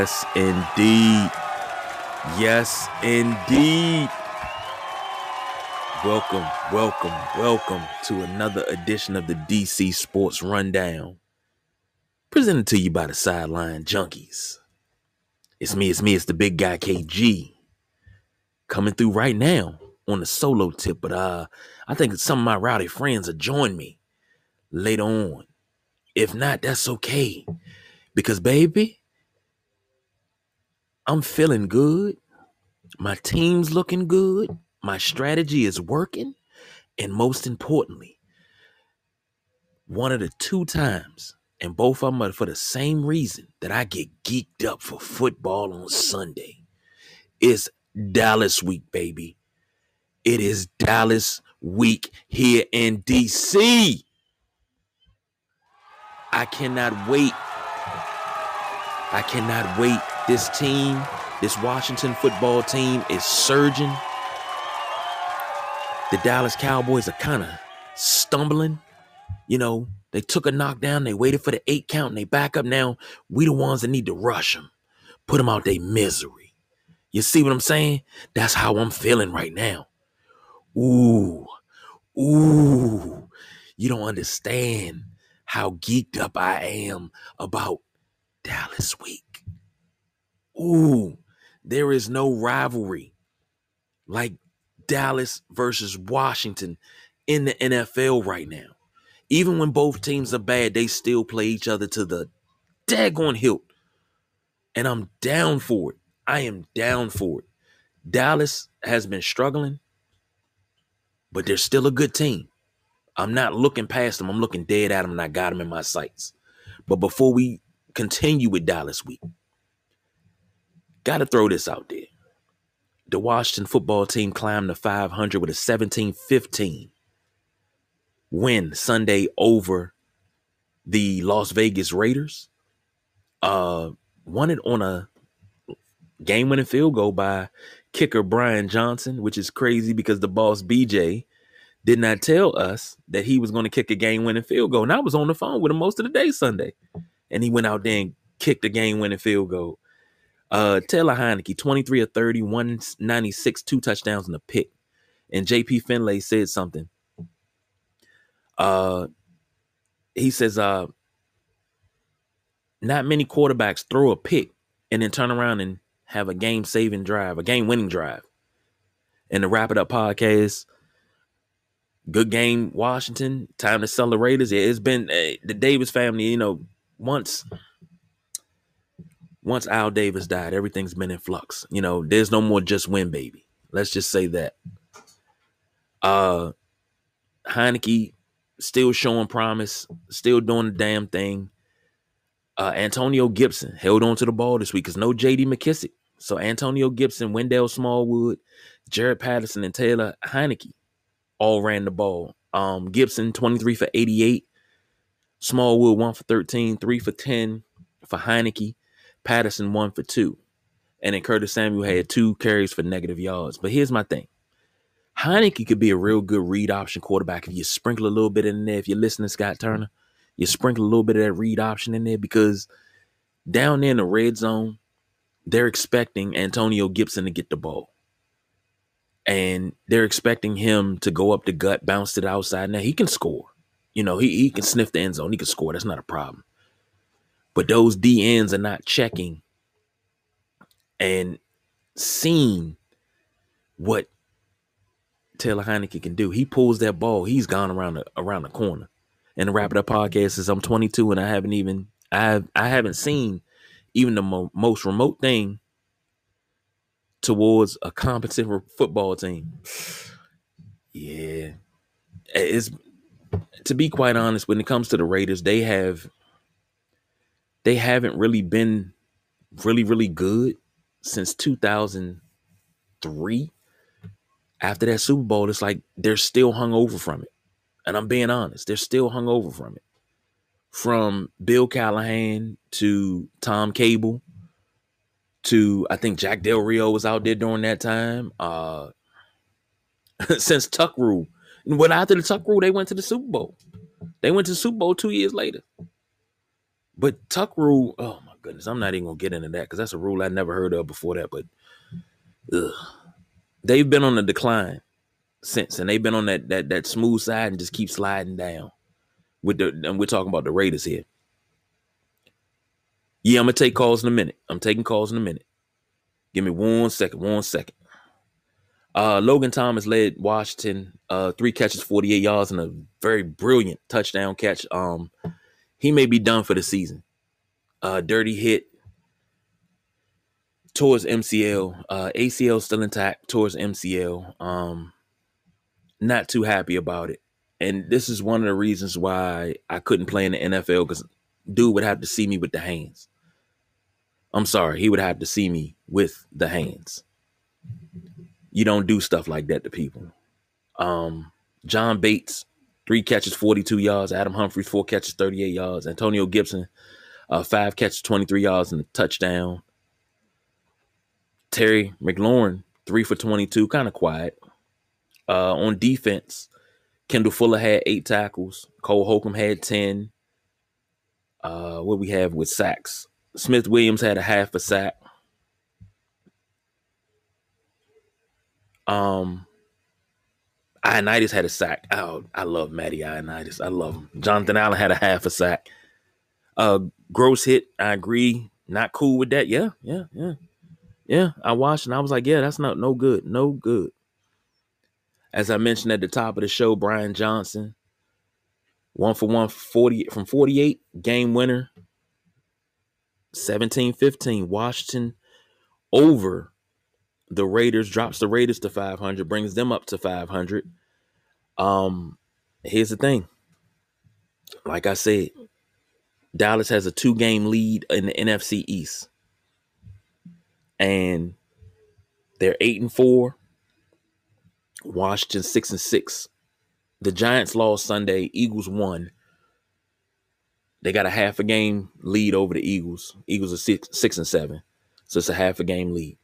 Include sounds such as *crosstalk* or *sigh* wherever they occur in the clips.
Yes, indeed. Yes, indeed. Welcome, welcome, welcome to another edition of the DC Sports Rundown. Presented to you by the Sideline Junkies. It's me, it's me, it's the big guy KG. Coming through right now on the solo tip, but uh I think some of my rowdy friends will join me later on. If not, that's okay. Because baby, I'm feeling good. My team's looking good. My strategy is working. And most importantly, one of the two times, and both of them are for the same reason that I get geeked up for football on Sunday. is Dallas week, baby. It is Dallas week here in DC. I cannot wait. I cannot wait this team, this Washington football team is surging. The Dallas Cowboys are kind of stumbling. You know, they took a knockdown, they waited for the eight count, and they back up now. We the ones that need to rush them, put them out their misery. You see what I'm saying? That's how I'm feeling right now. Ooh, ooh, you don't understand how geeked up I am about Dallas week. Ooh, there is no rivalry like Dallas versus Washington in the NFL right now. Even when both teams are bad, they still play each other to the daggone hilt. And I'm down for it. I am down for it. Dallas has been struggling, but they're still a good team. I'm not looking past them. I'm looking dead at them, and I got them in my sights. But before we continue with Dallas week, Got to throw this out there. The Washington football team climbed to 500 with a 17 15 win Sunday over the Las Vegas Raiders. Uh, won it on a game winning field goal by kicker Brian Johnson, which is crazy because the boss BJ did not tell us that he was going to kick a game winning field goal. And I was on the phone with him most of the day Sunday. And he went out there and kicked a game winning field goal. Uh, Taylor Heinicke, 23 of 30, 196, two touchdowns and a pick. And JP Finlay said something. Uh, he says, uh, not many quarterbacks throw a pick and then turn around and have a game saving drive, a game winning drive. And to wrap it up podcast, good game, Washington. Time to the Raiders. It's been uh, the Davis family, you know, once once Al Davis died, everything's been in flux. You know, there's no more just win, baby. Let's just say that. Uh Heinicke still showing promise, still doing the damn thing. Uh Antonio Gibson held on to the ball this week because no JD McKissick. So Antonio Gibson, Wendell Smallwood, Jaret Patterson, and Taylor Heinicke all ran the ball. Um, Gibson 23 for 88, Smallwood 1 for 13, 3 for 10 for Heinicke. Patterson one for two. And then Curtis Samuel had two carries for negative yards. But here's my thing. Heinicke could be a real good read option quarterback if you sprinkle a little bit in there. If you're listening Scott Turner, you sprinkle a little bit of that read option in there because down there in the red zone, they're expecting Antonio Gibson to get the ball. And they're expecting him to go up the gut, bounce to the outside. Now he can score. You know, he, he can sniff the end zone. He can score. That's not a problem. But those DNs are not checking and seeing what Taylor Heinicke can do. He pulls that ball, he's gone around the around the corner. And the Wrap It Up podcast says I'm 22 and I haven't even I I haven't seen even the mo- most remote thing towards a competent football team. Yeah, it's to be quite honest. When it comes to the Raiders, they have they haven't really been really, really good since 2003. After that Super Bowl, it's like they're still hung over from it. And I'm being honest, they're still hung over from it. From Bill Callahan to Tom Cable to I think Jack Del Rio was out there during that time. Uh *laughs* since Tuck Rule. And when after the Tuck Rule, they went to the Super Bowl. They went to the Super Bowl two years later. But Tuck Rule, oh my goodness, I'm not even gonna get into that because that's a rule I never heard of before that. But ugh. they've been on the decline since, and they've been on that that that smooth side and just keep sliding down. With the and we're talking about the Raiders here. Yeah, I'm gonna take calls in a minute. I'm taking calls in a minute. Give me one second. One second. Uh, Logan Thomas led Washington uh, three catches, 48 yards, and a very brilliant touchdown catch. Um, he may be done for the season. Uh, dirty hit towards MCL. Uh, ACL still intact towards MCL. Um, not too happy about it. And this is one of the reasons why I couldn't play in the NFL because dude would have to see me with the hands. I'm sorry, he would have to see me with the hands. You don't do stuff like that to people. Um, John Bates, three catches, 42 yards. Adam Humphries, four catches, 38 yards. Antonio Gibson, uh, five catches, 23 yards, and a touchdown. Terry McLaurin, three for 22, kind of quiet. Uh, on defense, Kendall Fuller had eight tackles. Cole Holcomb had 10. Uh, what we have with sacks? Smith Williams had a half a sack. Um, Ioannidis had a sack. Oh, I love Matty Ioannidis. I love him. Jonathan Allen had a half a sack. Uh, gross hit. I agree. Not cool with that. Yeah, yeah, yeah, yeah. I watched and I was like, yeah, that's not no good. No good. As I mentioned at the top of the show, Brian Johnson, one for one, 40 from 48, game winner. 17 15. Washington over the Raiders, drops the Raiders to 500, brings them up to 500. Um, here's the thing. Like I said, Dallas has a two game lead in the NFC East. And they're eight and four. Washington six and six. The Giants lost Sunday. Eagles won. They got a half a game lead over the Eagles. Eagles are six six and seven. So it's a half a game lead.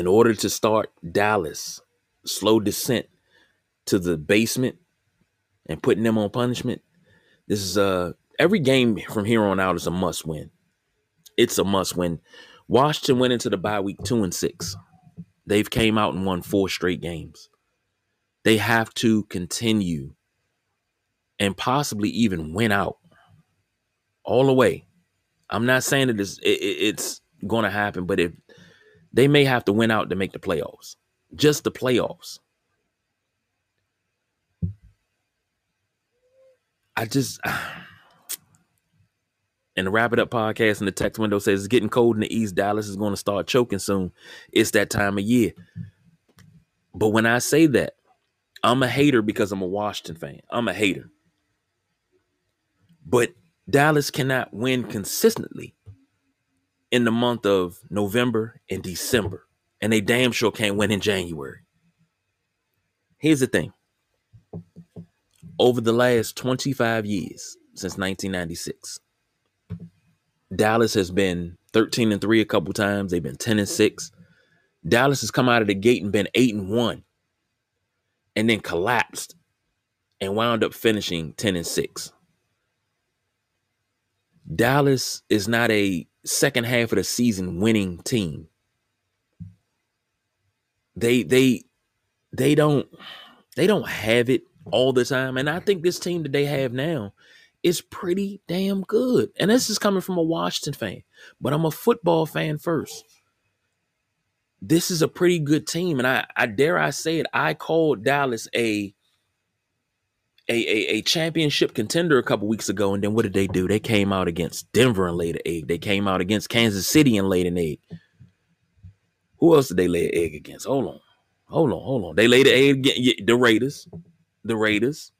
In order to start Dallas slow descent to the basement and putting them on punishment, this is uh every game from here on out is a must win. It's a must win. Washington went into the bye week two and six. They've came out and won four straight games. They have to continue and possibly even win out all the way. I'm not saying that it's, it, it's going to happen, but if they may have to win out to make the playoffs, just the playoffs. I just, *sighs* and the Wrap It Up podcast in the text window says it's getting cold in the East. Dallas is going to start choking soon. It's that time of year. But when I say that, I'm a hater because I'm a Washington fan. I'm a hater. But Dallas cannot win consistently in the month of November and December. And they damn sure can't win in January. Here's the thing over the last 25 years, since 1996, Dallas has been 13 and 3 a couple times. They've been 10 and 6. Dallas has come out of the gate and been 8 and 1 and then collapsed and wound up finishing 10 and 6. Dallas is not a second half of the season winning team. They they they don't they don't have it all the time. And I think this team that they have now is pretty damn good. And this is coming from a Washington fan, but I'm a football fan first. This is a pretty good team. And I, I dare I say it, I called Dallas a a, a, a championship contender a couple weeks ago, and then what did they do? They came out against Denver and laid an egg. They came out against Kansas City and laid an egg. Who else did they lay an egg against? Hold on, hold on, hold on. They laid an egg against the Raiders. The Raiders.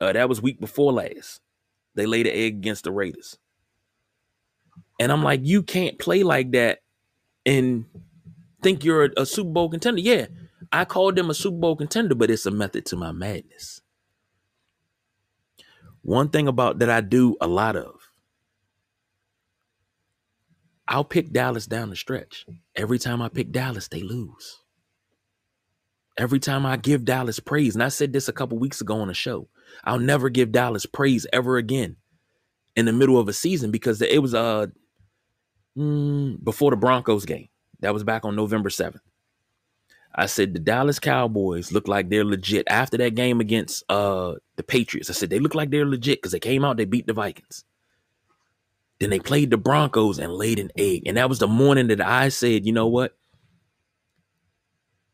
Uh, that was week before last. They laid an egg against the Raiders. And I'm like, you can't play like that and think you're a, a Super Bowl contender. Yeah, I called them a Super Bowl contender, but it's a method to my madness. One thing about that I do a lot of, I'll pick Dallas down the stretch. Every time I pick Dallas, they lose. Every time I give Dallas praise, and I said this a couple weeks ago on a show, I'll never give Dallas praise ever again in the middle of a season because it was uh mm, before the Broncos game. That was back on November 7th. I said the Dallas Cowboys look like they're legit after that game against uh the Patriots. I said they look like they're legit because they came out, they beat the Vikings. Then they played the Broncos and laid an egg. And that was the morning that I said, you know what?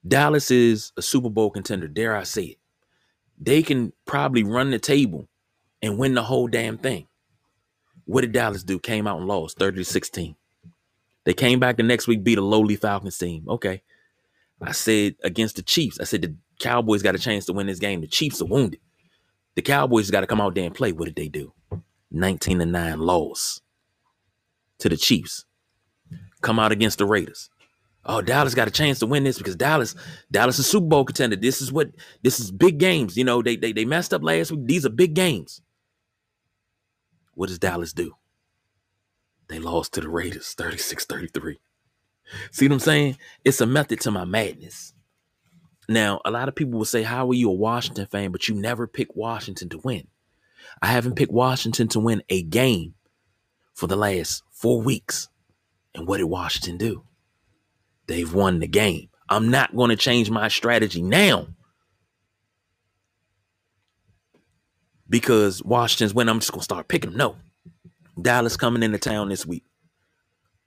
Dallas is a Super Bowl contender. Dare I say it? They can probably run the table and win the whole damn thing. What did Dallas do? Came out and lost 30 to 16. They came back the next week, beat a lowly Falcons team. Okay. I said against the Chiefs, I said the Cowboys got a chance to win this game. The Chiefs are wounded. The Cowboys got to come out there and play. What did they do? 19 to 9 loss to the Chiefs. Come out against the Raiders. Oh, Dallas got a chance to win this because Dallas, Dallas is Super Bowl contender. This is what this is big games. You know, they they they messed up last week. These are big games. What does Dallas do? They lost to the Raiders 36-33. See what I'm saying? It's a method to my madness. Now, a lot of people will say, How are you a Washington fan, but you never pick Washington to win? I haven't picked Washington to win a game for the last four weeks. And what did Washington do? They've won the game. I'm not going to change my strategy now because Washington's when I'm just going to start picking them. No. Dallas coming into town this week.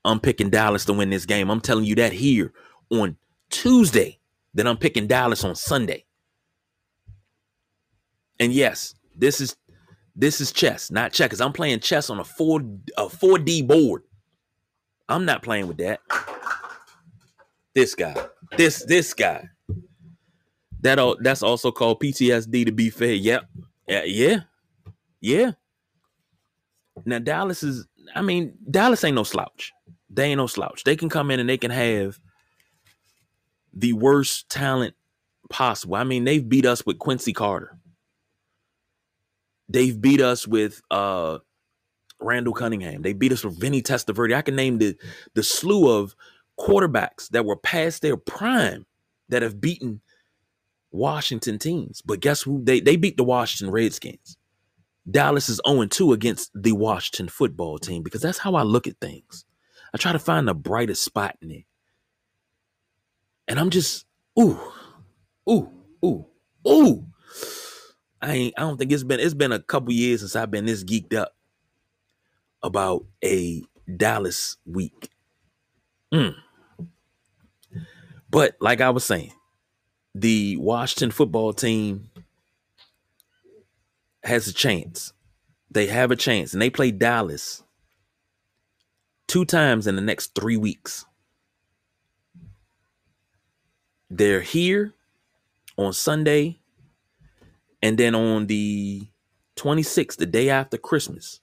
I'm picking Dallas to win this game. I'm telling you that here on Tuesday. Then I'm picking Dallas on Sunday. And yes, this is this is chess, not checkers. I'm playing chess on a four a 4D board. I'm not playing with that. This guy. This this guy. That all that's also called PTSD to be fair. Yep. Yeah, yeah. Yeah. Now Dallas is I mean, Dallas ain't no slouch. They ain't no slouch. They can come in and they can have the worst talent possible. I mean, they've beat us with Quincy Carter. They've beat us with uh Randall Cunningham. They beat us with Vinny Testaverde. I can name the the slew of quarterbacks that were past their prime that have beaten Washington teams. But guess who? They they beat the Washington Redskins. Dallas is 0-2 against the Washington football team because that's how I look at things. I try to find the brightest spot in it. And I'm just, ooh, ooh, ooh, ooh. I ain't, I don't think it's been it's been a couple years since I've been this geeked up about a Dallas week. Mm. But like I was saying, the Washington football team has a chance. They have a chance, and they play Dallas two times in the next three weeks. They're here on Sunday, and then on the 26th, the day after Christmas,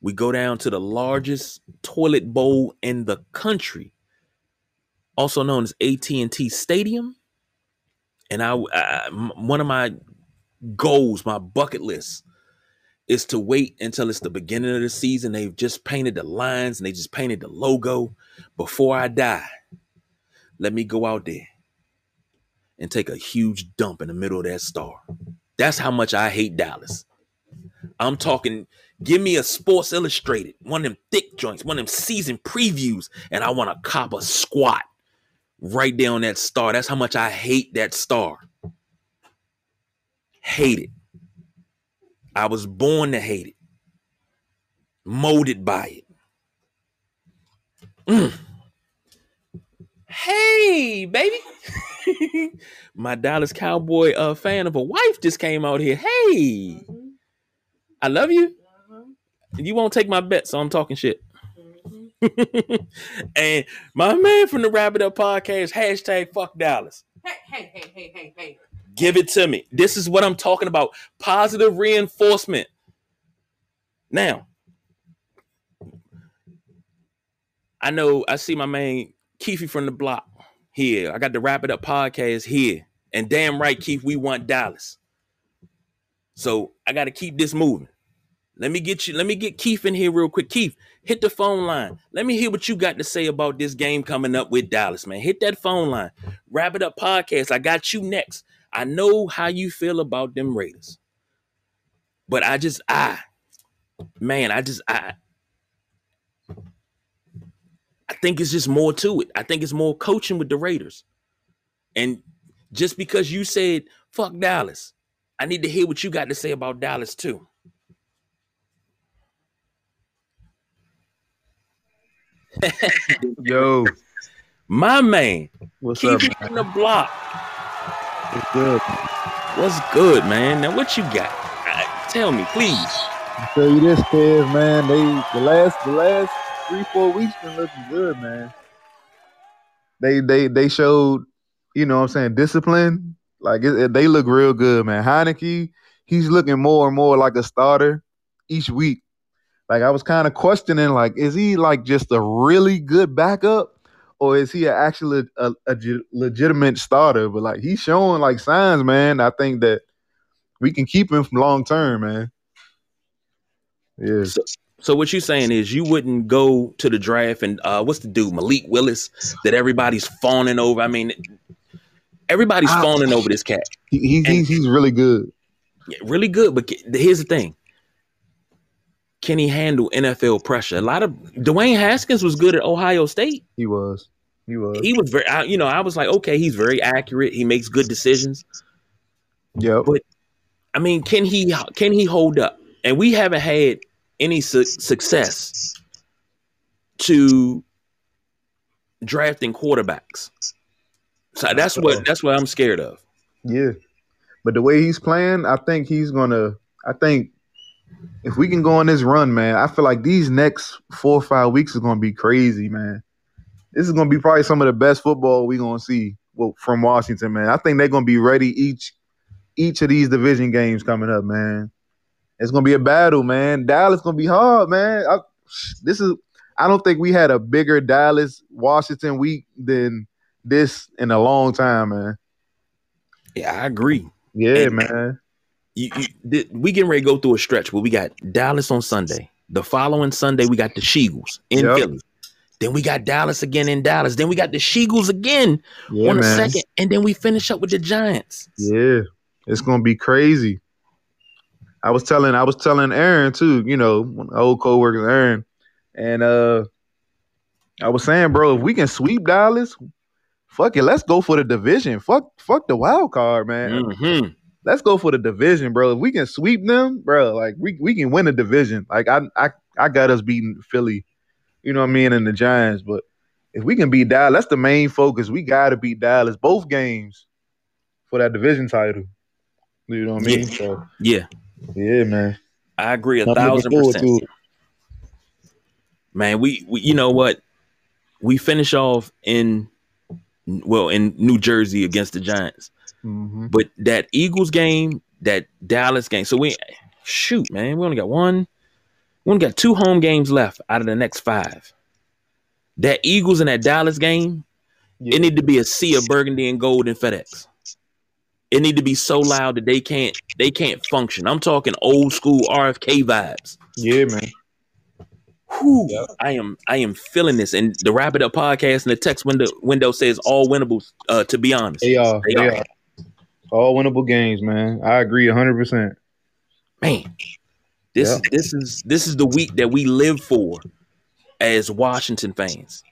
we go down to the largest toilet bowl in the country also known as AT&T Stadium. And I, I one of my goals, my bucket list is to wait until it's the beginning of the season. They've just painted the lines and they just painted the logo before I die. Let me go out there and take a huge dump in the middle of that star. That's how much I hate Dallas. I'm talking, give me a Sports Illustrated, one of them thick joints, one of them season previews, and I want to cop a squat right there on that star. That's how much I hate that star. Hate it. I was born to hate it, molded by it. Mm. Hey, baby. *laughs* My Dallas Cowboy uh, fan of a wife just came out here. Hey, I love you. Mm-hmm. You won't take my bet, so I'm talking shit. *laughs* and my man from the Wrap It Up podcast, hashtag fuck Dallas. Hey, hey, hey, hey, hey, hey. Give it to me. This is what I'm talking about. Positive reinforcement. Now, I know I see my man Keefe from the block here. I got the Wrap It Up podcast here. And damn right, Keith, we want Dallas. So I got to keep this moving. Let me get you, let me get Keith in here real quick. Keith, hit the phone line. Let me hear what you got to say about this game coming up with Dallas, man. Hit that phone line. Wrap it up podcast. I got you next. I know how you feel about them Raiders. But I just I man, I just I I think it's just more to it. I think it's more coaching with the Raiders. And just because you said fuck Dallas, I need to hear what you got to say about Dallas too. *laughs* Yo, My man, what's keep up? Man? in the block. What's good? What's good, man? Now what you got? Uh, tell me, please. I tell you this, Kev, man. They the last the last three four weeks been looking good, man. They they they showed, you know, what I'm saying discipline. Like it, it- they look real good, man. Heinicke, he's looking more and more like a starter each week. Like I was kind of questioning, like, is he like just a really good backup, or is he actually a, a legitimate starter? But like he's showing like signs, man. I think that we can keep him from long term, man. Yeah. So, so what you're saying is you wouldn't go to the draft and uh what's the dude Malik Willis that everybody's fawning over. I mean, everybody's Ah. fawning over this cat. He, he, he's he's really good. Yeah, really good, but here's the thing: can he handle NFL pressure? A lot of Dwayne Haskins was good at Ohio State. He was. He was. He was very, I, you know, I was like, okay, he's very accurate. He makes good decisions. Yeah. but- I mean, can he can he hold up? And we haven't had any su- success to drafting quarterbacks. So that's what that's what I'm scared of. Yeah. But the way he's playing, I think he's gonna. I think if we can go on this run, man, I feel like these next four or five weeks is gonna be crazy, man. This is gonna be probably some of the best football we're gonna see well, from Washington, man. I think they're gonna be ready each each of these division games coming up, man. It's gonna be a battle, man. Dallas gonna be hard, man. I, this is. I don't think we had a bigger Dallas Washington week than this in a long time, man. Yeah, I agree. Yeah, And- man. You, you, we getting ready to go through a stretch where we got Dallas on Sunday. The following Sunday, we got the Sheagles in Yep. Philly. Then we got Dallas again in Dallas. Then we got the Sheagles again Yeah, on the man. second, and then we finish up with the Giants. Yeah, it's gonna be crazy. I was telling, I was telling Aaron too. You know, one of my old coworkers, Aaron, and uh, I was saying, bro, if we can sweep Dallas, fuck it, let's go for the division. Fuck, fuck the wild card, man. hmm Let's go for the division, bro. If we can sweep them, bro, like we we can win the division. Like I I I got us beating Philly, you know what I mean, and the Giants. But if we can beat Dallas, that's the main focus. We got to beat Dallas both games for that division title. You know what I mean? Yeah. So Yeah, yeah, man. I agree a I'm thousand percent. man we, we you know what we finish off in well in new jersey against the giants Mhm. but that eagles game that dallas game so we shoot man we only got one we only got two home games left out of the next five that eagles and that dallas game Yeah. it need to be a sea of burgundy and gold in fedex it need to be so loud that they can't they can't function i'm talking old school rfk vibes Yeah, man. Whew, Yep. I am I am feeling this. And the wrap it up podcast and the text window window says all winnable. Uh, to be honest, They are. They They, are. are. All winnable games, man. I agree hundred percent. man, this Yeah. is this is this is the week that we live for as Washington fans.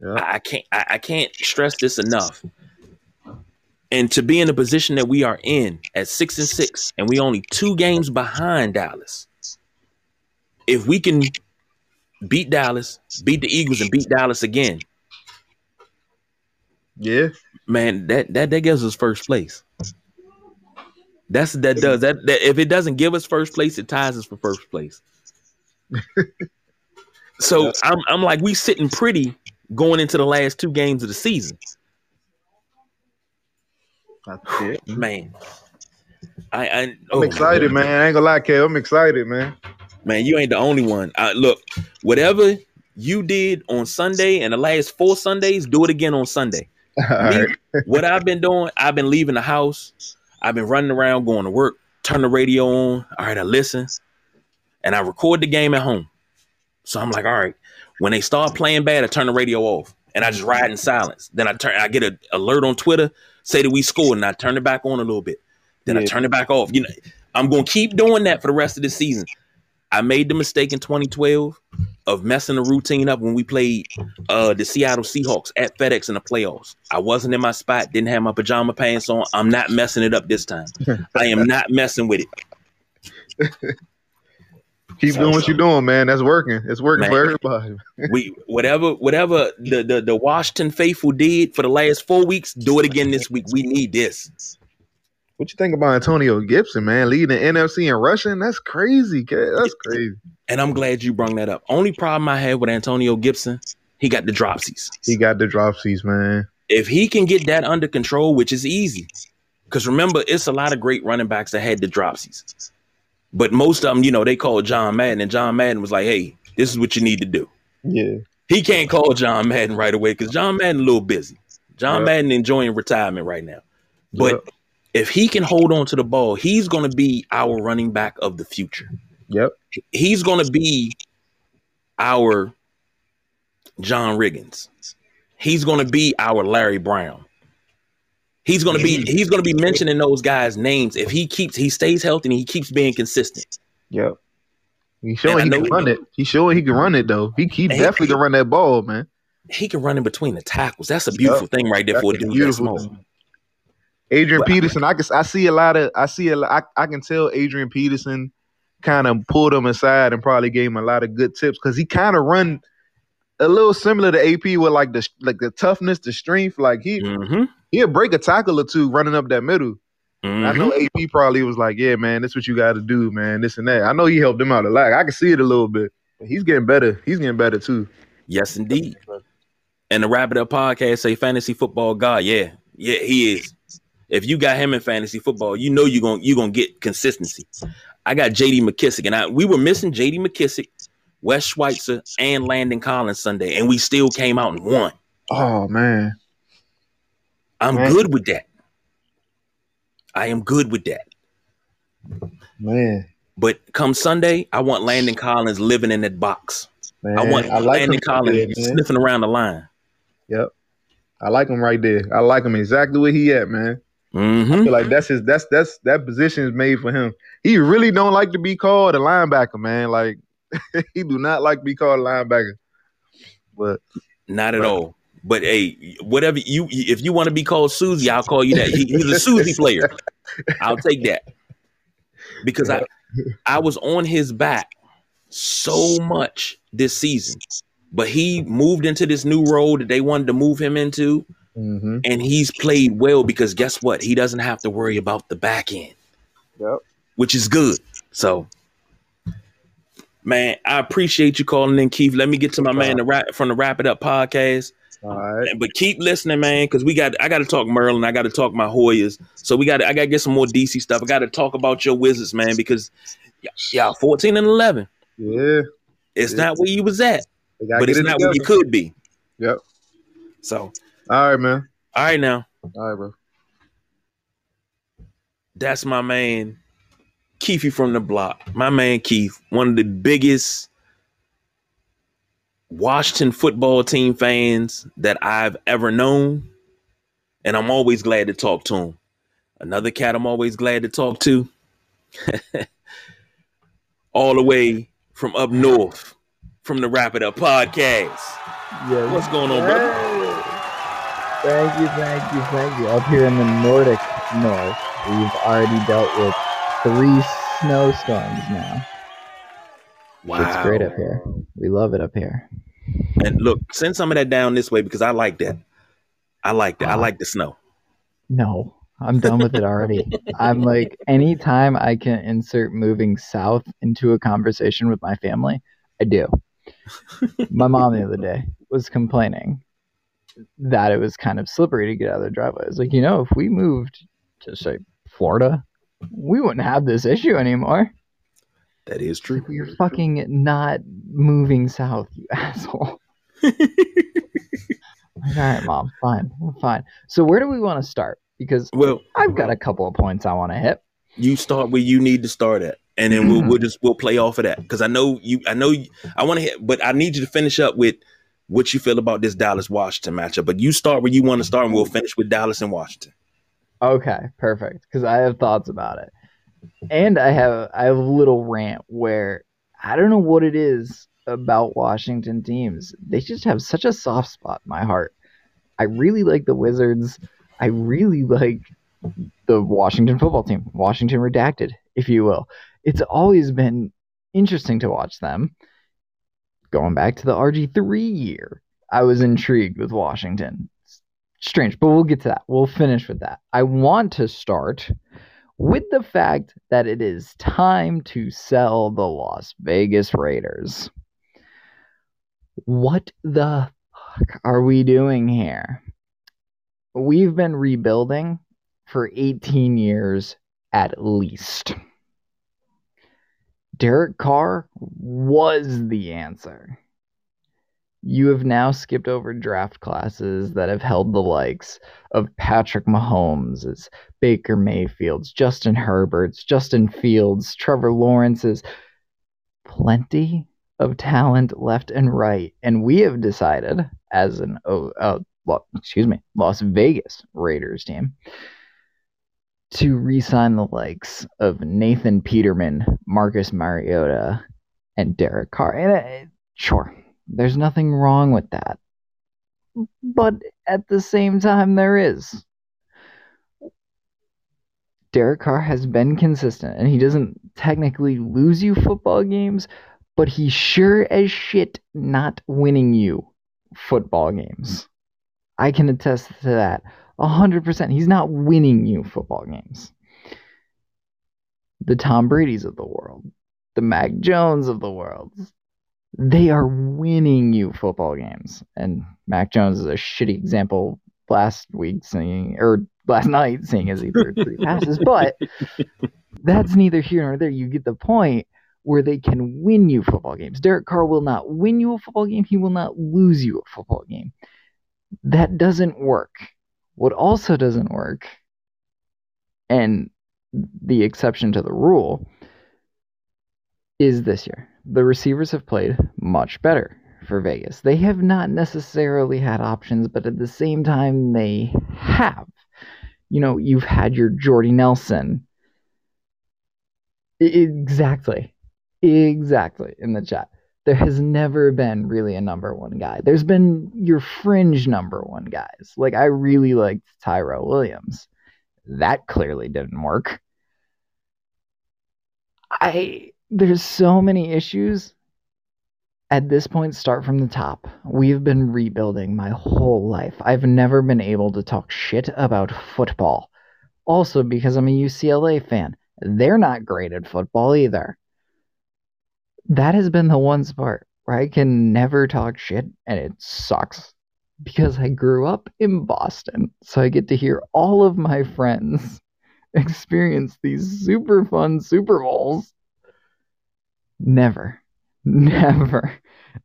Yeah. I, I can't I, I can't stress this enough. And to be in the position that we are in at six and six, and we only two games behind Dallas. If we can beat Dallas, beat the Eagles, and beat Dallas again, Yeah. man, that that that gives us first place. That's that does that, that if it doesn't give us first place, it ties us for first place. *laughs* so I'm I'm like we sitting pretty going into the last two games of the season. Man. I, I I'm oh excited, man. I ain't gonna lie, Kev. I'm excited, man. Man, you ain't the only one. Uh, look, whatever you did on Sunday and the last four Sundays, do it again on Sunday. *laughs* Me, right. what I've been doing, I've been leaving the house. I've been running around, going to work, turn the radio on. All right, I listen, and I record the game at home. So I'm like, all right, when they start playing bad, I turn the radio off, and I just ride in silence. Then I turn, I get an alert on Twitter, say that we scored, and I turn it back on a little bit. Then I turn it back off. You know, I'm gonna keep doing that for the rest of the season. I made the mistake in 2012 of messing the routine up when we played uh, the Seattle Seahawks at FedEx in the playoffs. I wasn't in my spot, didn't have my pajama pants on. I'm not messing it up this time. I am not messing with it. *laughs* Keep doing what you're doing, man. That's working. It's working Man. for everybody. *laughs* We whatever whatever the, the the Washington faithful did for the last four weeks, do it again this week. We need this. What you think about Antonio Gibson, man? Leading the NFC in rushing? That's crazy, kid. That's crazy. And I'm glad you brought that up. Only problem I had with Antonio Gibson, he got the dropsies. He got the dropsies, man. if he can get that under control, which is easy, because remember, it's a lot of great running backs that had the dropsies, but most of them, you know, they called John Madden, and John Madden was like, "Hey, this is what you need to do." Yeah. He can't call John Madden right away because John Madden a little busy. John Yeah. Madden enjoying retirement right now, but Yep. If he can hold on to the ball, he's going to be our running back of the future. Yep. He's going to be our John Riggins. He's going to be our Larry Brown. He's going to be he's going to be mentioning those guys' names if he keeps he stays healthy and he keeps being consistent. Yep. He's showing he can run it. He's showing he can run it though. He he And he- definitely can run that ball, man. He can run in between the tackles. That's a beautiful thing right there That's for a dude beautiful small. Adrian But- Peterson, I can I see a lot of I see a I, I can tell Adrian Peterson kind of pulled him aside and probably gave him a lot of good tips because he kind of run a little similar to AP with like the like the toughness, the strength. Like he Mm-hmm. he'll break a tackle or two running up that middle. And I know AP probably was like, yeah, man, this what you got to do, man, this and that. I know he helped him out a lot. I can see it a little bit. He's getting better. He's getting better too. Yes, indeed. And the Wrap It Up podcast say fantasy football god. Yeah, yeah, he is. If you got him in fantasy football, you know you're gonna you're gonna get consistency. I got JD McKissick, and I we were missing JD McKissick, Wes Schweitzer, and Landon Collins Sunday, and we still came out and won. Oh man. I'm Right. good with that. I am good with that. Man. But come Sunday, I want Landon Collins living in that box. Man. I want I like Landon Collins there, sniffing around the line. Yep. I like him right there. I like him exactly where he at, man. I hmm feel like that's his that's that's that position is made for him. He really don't like to be called a linebacker, man. Like *laughs* he do not like to be called a linebacker. But Not at Right. all. But hey, whatever you if you want to be called Susie, I'll call you that. He, he's a Susie player. I'll take that because I I was on his back so much this season, but he moved into this new role that they wanted to move him into, mhm. and he's played well because guess what? He doesn't have to worry about the back end, Yep. which is good. So. Man, I appreciate you calling in, Keith. Let me get to my man the rap, from the Wrap It Up podcast. All right. But keep listening, man, because we got I got to talk Merlin. I got to talk my Hoyas. So we got I got to get some more DC stuff. I got to talk about your Wizards, man, because y- y'all 14 and 11. Yeah. It's Yeah. not where you was at, but it's it not where you could be. Yep. So All right, man. all right, now All right, bro. that's my man Keefy from the block. My man Keith, one of the biggest Washington football team fans that I've ever known. And I'm always glad to talk to him. Another cat I'm always glad to talk to. *laughs* All the way from up north, from the Wrap It Up podcast. Yeah. What's going on, brother? Thank you, thank you, thank you. Up here in the Nordic North, we've already dealt with three snowstorms now. Wow. It's great up here. We love it up here. And look, send some of that down this way because I like that. I like that. I like the snow. No, I'm done with it already. *laughs* I'm like, anytime I can insert moving south into a conversation with my family, I do. my mom the other day was complaining that it was kind of slippery to get out of the driveway. I was like, you know, if we moved to say Florida, we wouldn't have this issue anymore. That is true. You're fucking not moving south, you *laughs* asshole. *laughs* Like, All right, mom, fine, fine. So where do we want to start? Because Well, I've got a couple of points I want to hit. you start where you need to start at, and then we'll *clears throat* we'll just we'll play off of that because I know you. I know you, I want to hit, but I need you to finish up with what you feel about this Dallas Washington matchup. But you start where you want to start, and we'll mm-hmm. finish with Dallas and Washington. Okay, perfect. Because I have thoughts about it, and I have I have a little rant where I don't know what it is about Washington teams. They just have such a soft spot in my heart. I really like the Wizards. I really like the Washington football team, Washington redacted, if you will. It's always been interesting to watch them. Going back to the RG3 year, I was intrigued with Washington. Strange, but we'll get to that. We'll finish with that. I want to start with the fact that it is time to sell the Las Vegas Raiders. What the fuck are we doing here? We've been rebuilding for 18 years at least. Derek Carr was the answer. You have now skipped over draft classes that have held the likes of Patrick Mahomes, Baker Mayfield's, Justin Herbert's, Justin Fields, Trevor Lawrence's. Plenty of talent left and right. And we have decided, as an, oh, uh, excuse me, Las Vegas Raiders team, to re-sign the likes of Nathan Peterman, Marcus Mariota, and Derek Carr. And uh, sure, there's nothing wrong with that. But at the same time, there is. Derek Carr has been consistent, and he doesn't technically lose you football games, but he's sure as shit not winning you football games. I can attest to that 100%. He's not winning you football games. The Tom Brady's of the world, the Mac Jones of the world, they are winning you football games. And Mac Jones is a shitty example last week seeing, or last *laughs* night seeing as he threw three *laughs* passes, but that's neither here nor there. You get the point where they can win you football games. Derek Carr will not win you a football game. He will not lose you a football game. That doesn't work. What also doesn't work, and the exception to the rule, is this year. The receivers have played much better for Vegas. They have not necessarily had options, but at the same time, they have. You know, you've had your Jordy Nelson. Exactly. Exactly. In the chat. There has never been really a number one guy. There's been your fringe number one guys. Like, I really liked Tyrell Williams. That clearly didn't work. I there's so many issues at this point start from the top we've been rebuilding my whole life i've never been able to talk shit about football also because i'm a ucla fan they're not great at football either that has been the one sport where i can never talk shit and it sucks because i grew up in boston so i get to hear all of my friends *laughs* experience these super fun super bowls Never. *laughs* Never.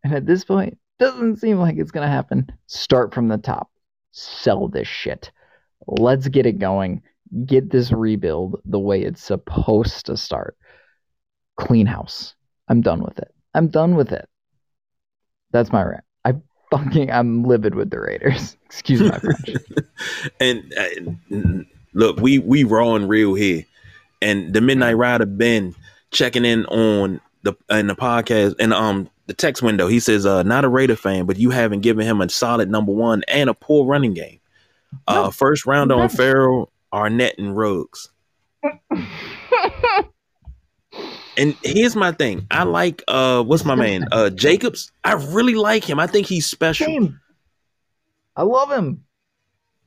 And at this point, doesn't seem like it's going to happen. Start from the top. Sell this shit. Let's get it going. Get this rebuild the way it's supposed to start. Clean house. I'm done with it. I'm done with it. That's my rant. I fucking I'm livid with the Raiders. *laughs* Excuse my French. *laughs* and uh, look, we we raw and real here. And the Midnight Rider Ben checking in on the in the podcast and um the text window. He says, uh, not a Raider fan, but you haven't given him a solid number one and a poor running game. Uh, no, first round on Ferrell, Arnette, and Ruggs. *laughs* and here's my thing. I like uh what's my man? *laughs* Uh Jacobs. I really like him. I think he's special. Same. I love him.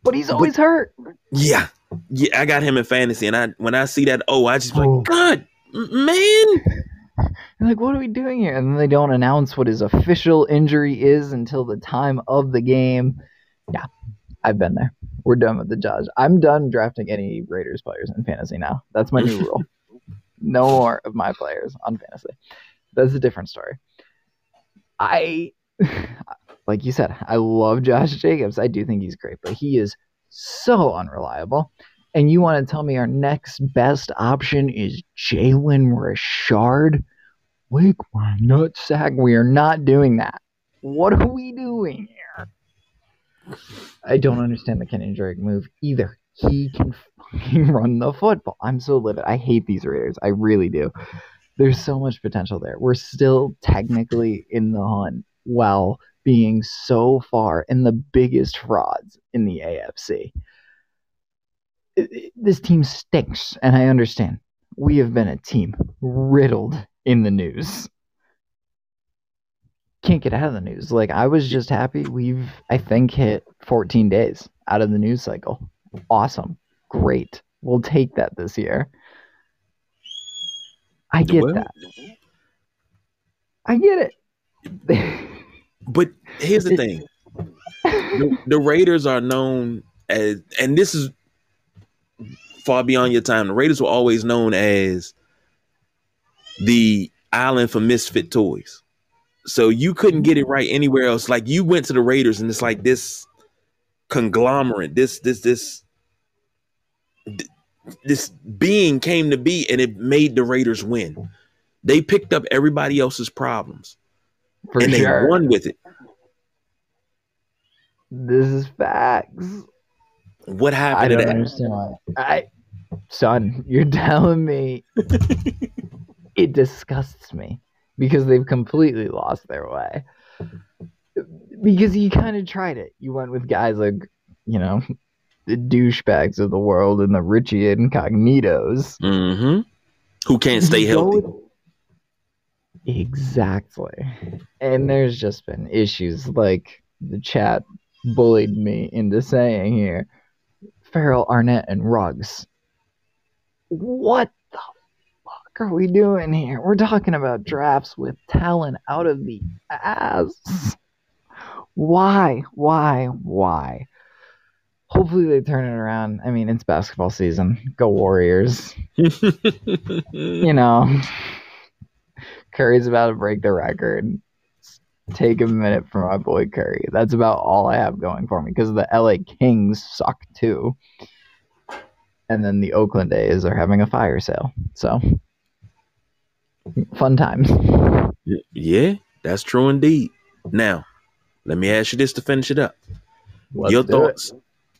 But he's always but, hurt. Yeah. Yeah, I got him in fantasy and I when I see that oh, I just oh. like God, man. *laughs* like, what are we doing here? And then they don't announce what his official injury is until the time of the game. Yeah, I've been there. We're done with the judge. I'm done drafting any Raiders players in fantasy now. That's my new *laughs* rule. No more of my players on fantasy. That's a different story. I, *laughs* like you said, I love Josh Jacobs. I do think he's great, but he is so unreliable and you want to tell me our next best option is Jalen Richard? Wake my nutsack. We are not doing that. What are we doing here? I don't understand the Kenny Drake move either. He can fucking *laughs* run the football. I'm so livid. I hate these Raiders. I really do. There's so much potential there. We're still technically in the hunt while being so far in the biggest frauds in the AFC. This team stinks, and I understand. We have been a team riddled in the news. Can't get out of the news. Like, I was just happy we've, I think, hit 14 days out of the news cycle. Awesome. Great. We'll take that this year. I get Well- that. I get it. *laughs* But here's the thing: the, the Raiders are known as, and this is far beyond your time. The Raiders were always known as the island for misfit toys. So you couldn't get it mm-hmm. right anywhere else. Like you went to the Raiders, and it's like this conglomerate, this this this this being came to be, and it made the Raiders win. They picked up everybody else's problems, For and they won with it. This is facts. What happened I don't understand why. I, son, you're *laughs* telling me it disgusts me because they've completely lost their way. Because you kind of tried it. You went with guys like, you know, the douchebags of the world and the Richie Incognitos. Mm-hmm. Who can't stay healthy? Exactly. And there's just been issues like the chat bullied me into saying here Ferrell, Arnette, and Ruggs. What the fuck are we doing here? We're talking about drafts with talent out of the ass. Why? Why? Why? Hopefully they turn it around. I mean, it's basketball season. Go Warriors *laughs* you know, Curry's about to break the record. Take a minute for my boy Curry. That's about all I have going for me because the LA Kings suck too. And then the Oakland A's are having a fire sale. So, fun times. yeah, that's true indeed. Now, let me ask you this to finish it up. Let's Your thoughts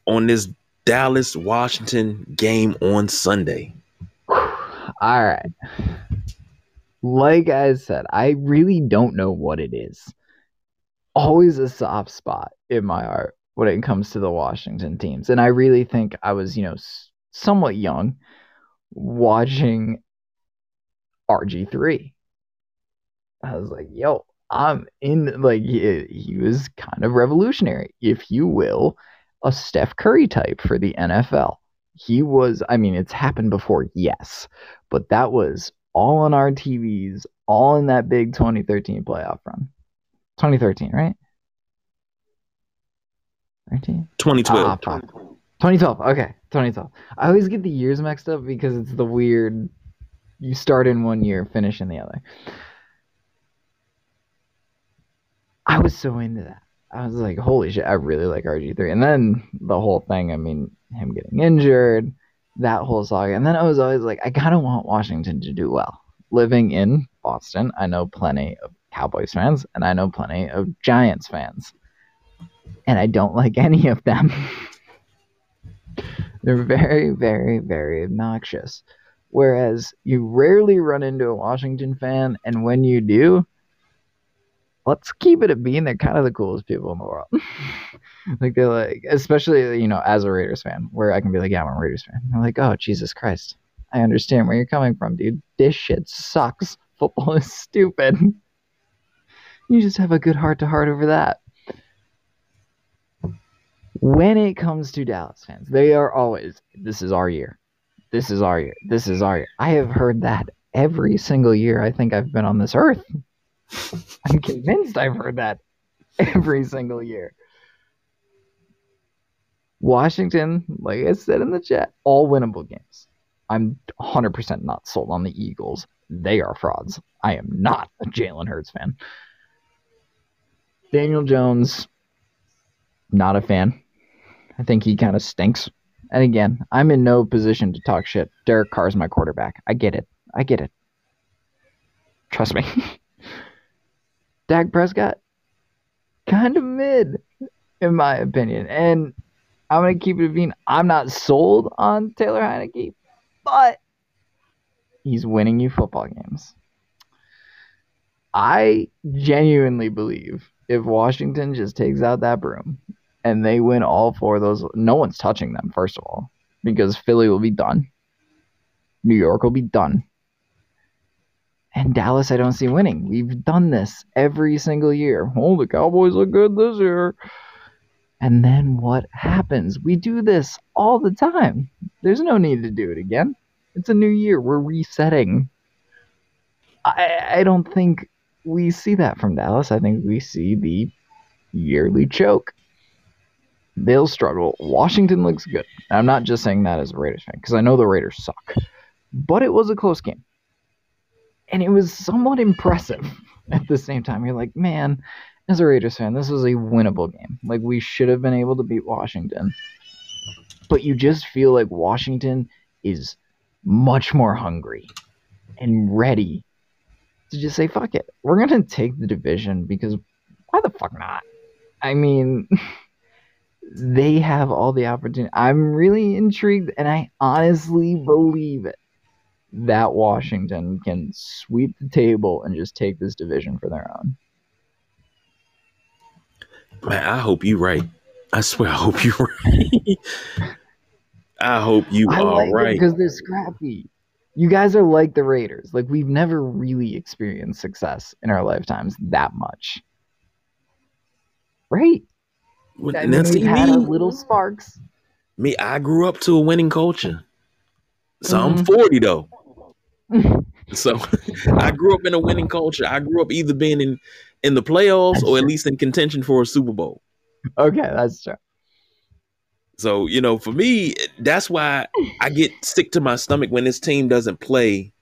on this Dallas Washington game on Sunday? All right. Like I said, I really don't know what it is. Always a soft spot in my heart when it comes to the Washington teams. And I really think I was, you know, somewhat young watching RG3. I was like, yo, I'm in, like, he, he was kind of revolutionary, if you will, a Steph Curry type for the NFL. He was, I mean, it's happened before, yes, but that was all on our TVs, all in that big 2013 playoff run. 2013, right? 13? 2012. Ah, 2012. Okay, 2012. I always get the years mixed up because it's the weird. You start in one year, finish in the other. I was so into that. I was like, holy shit, I really like RG3. And then the whole thing, I mean, him getting injured, that whole saga. And then I was always like, I kind of want Washington to do well. Living in Boston, I know plenty of Cowboys fans and I know plenty of Giants fans. And I don't like *laughs* any of them. *laughs* They're very, very, very obnoxious. Whereas you rarely run into a Washington fan, and when you do, let's keep it at being They're kind of the coolest people in the world. *laughs* like they're like, especially you know, as a Raiders fan, where I can be like, yeah, I'm a Raiders fan. I'm like, oh Jesus Christ, I understand where you're coming from, dude. This shit sucks. Football *laughs* is stupid. You just have a good heart to heart over that. When it comes to Dallas fans, they are always, this is our year. This is our year. This is our year. I have heard that every single year I think I've been on this earth. I'm convinced I've heard that every single year. Washington, like I said in the chat, all winnable games. I'm 100% not sold on the Eagles. They are frauds. I am not a Jalen Hurts fan. Daniel Jones, not a fan. I think he kind of stinks. And again, I'm in no position to talk shit. Derek Carr's my quarterback. I get it. I get it. Trust me. *laughs* Dak Prescott, kind of mid, in my opinion. And I'm gonna keep it being. I'm not sold on Taylor Heinicke, but he's winning you football games. I genuinely believe if Washington just takes out that broom and they win all four of those, no one's touching them, first of all, because Philly will be done. New York will be done. And Dallas, I don't see winning. We've done this every single year. Oh, the Cowboys look good this year. And then what happens? We do this all the time. There's no need to do it again. It's a new year. We're resetting. I, I don't think we see that from Dallas. I think we see the yearly choke. They'll struggle. Washington looks good. I'm not just saying that as a Raiders fan because I know the Raiders suck, but it was a close game. And it was somewhat impressive *laughs* at the same time. You're like, man, as a Raiders fan, this was a winnable game. Like, we should have been able to beat Washington. But you just feel like Washington is much more hungry and ready to just say, fuck it. We're to take the division because why the fuck not? I mean, *laughs* they have all the opportunity. I'm really intrigued, and I honestly believe it that Washington can sweep the table and just take this division for their own. Man, I hope you're right. I swear, I hope you're *laughs* right. I hope you I are like right. because they're scrappy. You guys are like the Raiders. Like we've never really experienced success in our lifetimes that much, right? Well, I and that's we've me. had our little sparks. Me, I grew up to a winning culture. So I'm Mhm. 40 though. *laughs* So *laughs* I grew up in a winning culture. I grew up either being in in the playoffs That's or at true. least in contention for a Super Bowl. Okay, that's true. So, you know, for me, that's why I get sick to my stomach when this team doesn't play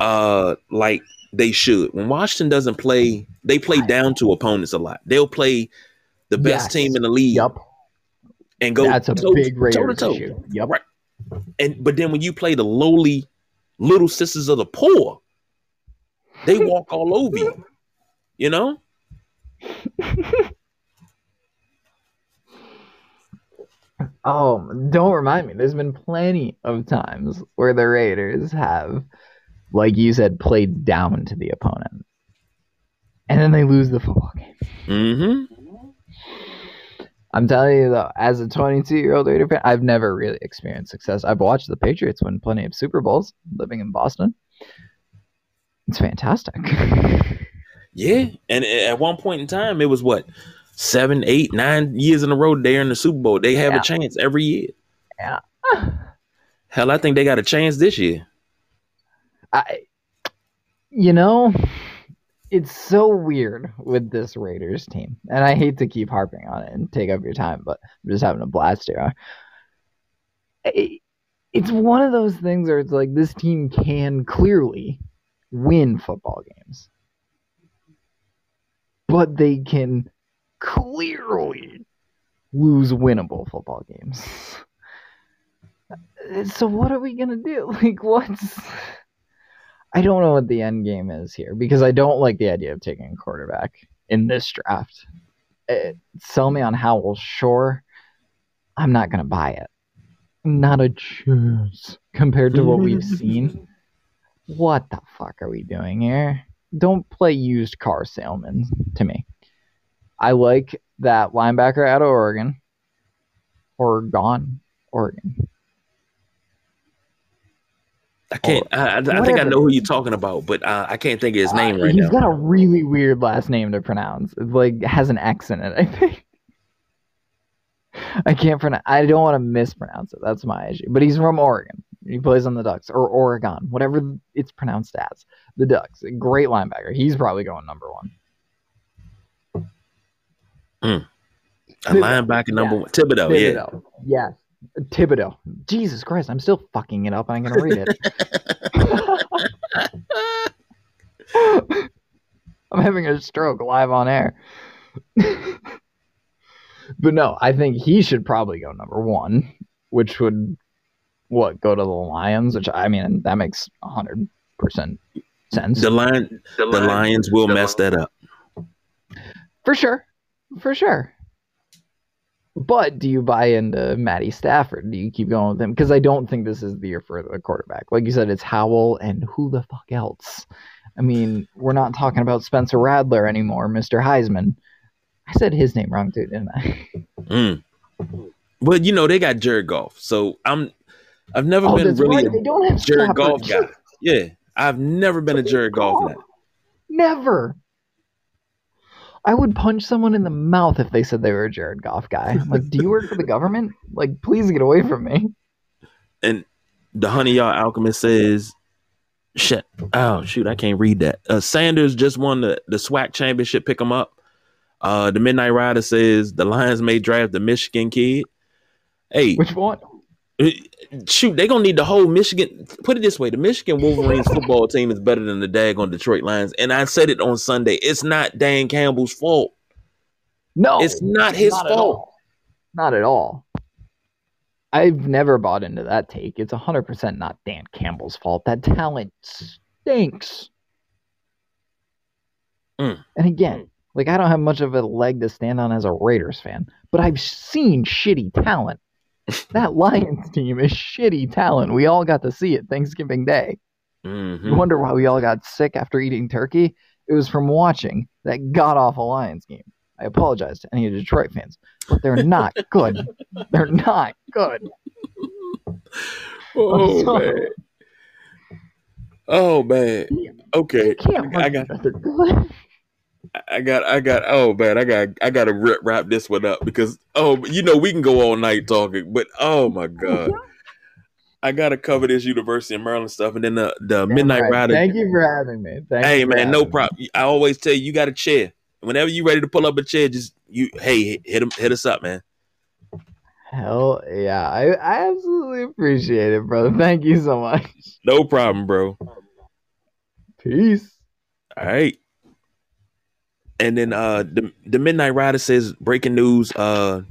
uh like they should. When Washington doesn't play, they play down to opponents a lot. They'll play the best Yes. team in the league Yup, and go that's a toe- big toe to toe. issue. Yup. Right. And but then when you play the lowly little sisters of the poor, they *laughs* walk all over you. You know? *laughs* Oh, don't remind me. There's been plenty of times where the Raiders have, like you said, played down to the opponent. And then they lose the football game. Mm-hmm. I'm telling you though, as a 22 year old Raider fan, I've never really experienced success. I've watched the Patriots win plenty of Super Bowls living in Boston. It's fantastic. Yeah. And at one point in time, it was what? Seven, eight, nine years in a row they're in the Super Bowl. They have Yeah. a chance every year. Yeah. Hell, I think they got a chance this year. I, you know, it's so weird with this Raiders team, and I hate to keep harping on it and take up your time, but I'm just having a blast here. It- it's one of those things where it's like this team can clearly win football games, but they can clearly lose winnable football games. *laughs* So what are we gonna do? *laughs* Like, what's I don't know what the end game is here because I don't like the idea of taking a quarterback in this draft. Uh, sell me on Howell, sure. I'm not gonna buy it. Not a chance compared to what we've *laughs* seen. What the fuck are we doing here? Don't play used car salesman to me. I like that linebacker out of Oregon. Oregon. Oregon. I can't. I, I, I think I know who you're talking about, but uh, I can't think of his name Uh, right He's now. He's got a really weird last name to pronounce. It like has an X in it, I think. *laughs* I can't pronounce. I don't want to mispronounce it. That's my issue. But he's from Oregon. He plays on the Ducks or Oregon, whatever it's pronounced as. The Ducks. Great linebacker. He's probably going number one. a linebacker number one, Thibodeaux. Oh, Yeah, Yes. Thibodeaux. Jesus Christ, I'm still fucking it up. I'm gonna read it. *laughs* *laughs* I'm having a stroke live on air. *laughs* but no, I think he should probably go number one, which would what go to the Lions, which I mean that makes hundred percent sense the lion, the Lions will mess that up. for sure, for sure. But do you buy into Matty Stafford? Do you keep going with him? Because I don't think this is the year for the quarterback. Like you said, it's Howell and who the fuck else? I mean, we're not talking about Spencer Radler anymore, Mr. Heisman. I said his name wrong too, didn't I? Mm. But you know they got Jared Goff, so I'm. I've never Oh, been really right. They a don't have Jared Goff guy. Yeah, I've never been a Jared Goff guy. Never. I would punch someone in the mouth if they said they were a Jared Goff guy. Like, do you work for the government? Like, please get away from me. And the Honey Y'all Alchemist says, "Shit, oh shoot, I can't read that." Uh, Sanders just won the the SWAC championship. Pick him up. Uh, the Midnight Rider says the Lions may draft the Michigan kid. Hey, Which one? Shoot, they're gonna need the whole Michigan. Put it this way: the Michigan Wolverines football team is better than the daggone Detroit Lions. And I said it on Sunday. It's not Dan Campbell's fault. No, It's not his not fault. all. Not at all. I've never bought into that take. It's 100% not Dan Campbell's fault. That talent stinks. Mm. And again, like I don't have much of a leg to stand on as a Raiders fan, but I've seen shitty talent. *laughs* that Lions team is shitty talent. We all got to see it Thanksgiving Day. You Mhm. wonder why we all got sick after eating turkey? It was from watching that god awful Lions game. I apologize to any Detroit fans, but they're not *laughs* good. They're not good. Oh man. Oh man. Okay. I got. I got I got oh man, I got I gotta rip wrap this one up because oh you know we can go all night talking, but oh my *laughs* god. I gotta cover this University of Maryland stuff and then the, the Midnight right, Rider. Thank you for having me. Thank Hey man, no having me. problem. I always tell you, you got a chair. Whenever you ready to pull up a chair, just you hey hit him hit us up, man. Hell yeah. I, I absolutely appreciate it, brother. *laughs* Thank you so much. No problem, bro. Peace. All right. And then uh the the Midnight Rider says breaking news, uh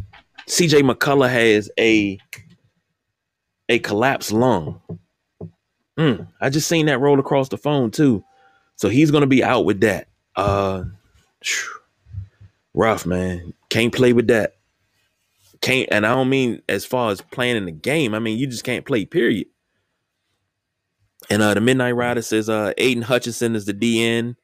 CJ McCullough has a a collapsed lung. Mm, I just seen that roll across the phone too. So he's gonna be out with that. Uh rough man. Can't play with that. Can't and I don't mean as far as playing in the game. I mean you just can't play, period. And uh the Midnight Rider says uh Aidan Hutchinson is the DN.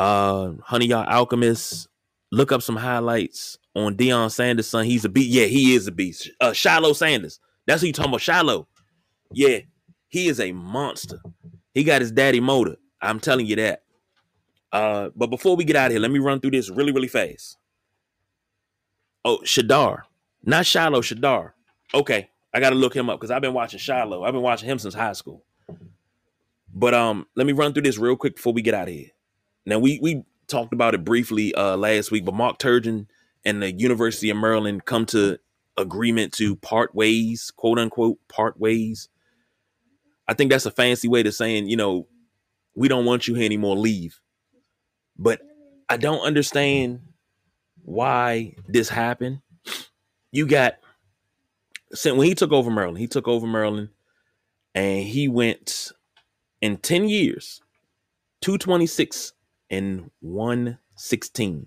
Uh Honey Y'all Alchemist. Look up some highlights on Deion Sanders' son. He's a beast. Yeah, he is a beast. Uh Shiloh Sanders. That's who you talking about. Shiloh. Yeah, he is a monster. He got his daddy motor. I'm telling you that. Uh, but before we get out of here, let me run through this really, really fast. Oh, Shedeur. Not Shiloh, Shedeur. Okay. I gotta look him up because I've been watching Shiloh. I've been watching him since high school. But um, let me run through this real quick before we get out of here. Now we we talked about it briefly uh last week, but Mark Turgeon and the University of Maryland come to agreement to part ways, quote unquote, part ways. I think that's a fancy way to saying, you know, we don't want you here anymore, leave. But I don't understand why this happened. You got so when he took over Maryland, he took over Maryland and he went in 10 years, 226 and 116,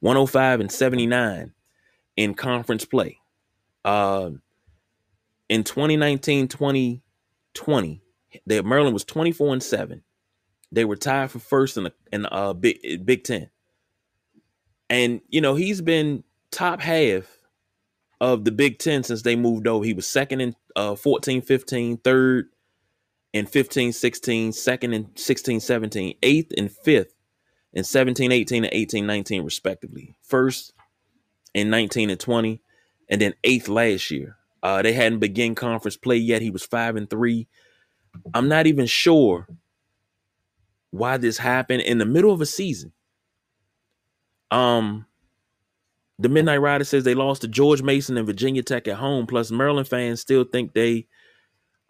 105 and 79 in conference play. Uh, in 2019, 2020, the Maryland was 24 and 7. They were tied for first in the in the uh, Big Big Ten. And you know, he's been top half of the Big Ten since they moved over. He was second in uh 14, 15, third in 15, 16, second in 16, 17, eighth and fifth in 17, 18, and 18, 19, respectively. First in 19 and 20, and then eighth last year. Uh, they hadn't begun conference play yet. He was five and three. I'm not even sure why this happened in the middle of a season. Um, the Midnight Rider says they lost to George Mason and Virginia Tech at home. Plus, Maryland fans still think they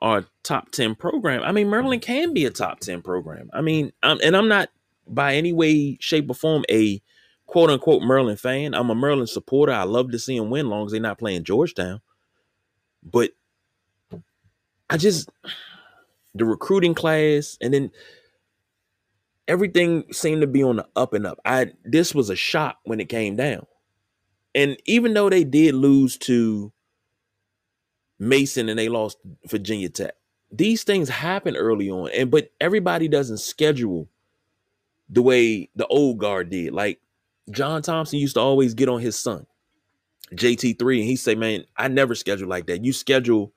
are top 10 program. I mean, Maryland can be a top 10 program. I mean, um, and I'm not by any way, shape, or form a quote unquote Maryland fan. I'm a Maryland supporter. I love to see them win, long as they're not playing Georgetown. But I just the recruiting class and then everything seemed to be on the up and up. I this was a shock when it came down. And even though they did lose to Mason and they lost Virginia Tech, these things happen early on, and but everybody doesn't schedule the way the old guard did. Like John Thompson used to always get on his son, JT3, and he say, Man, I never schedule like that. You schedule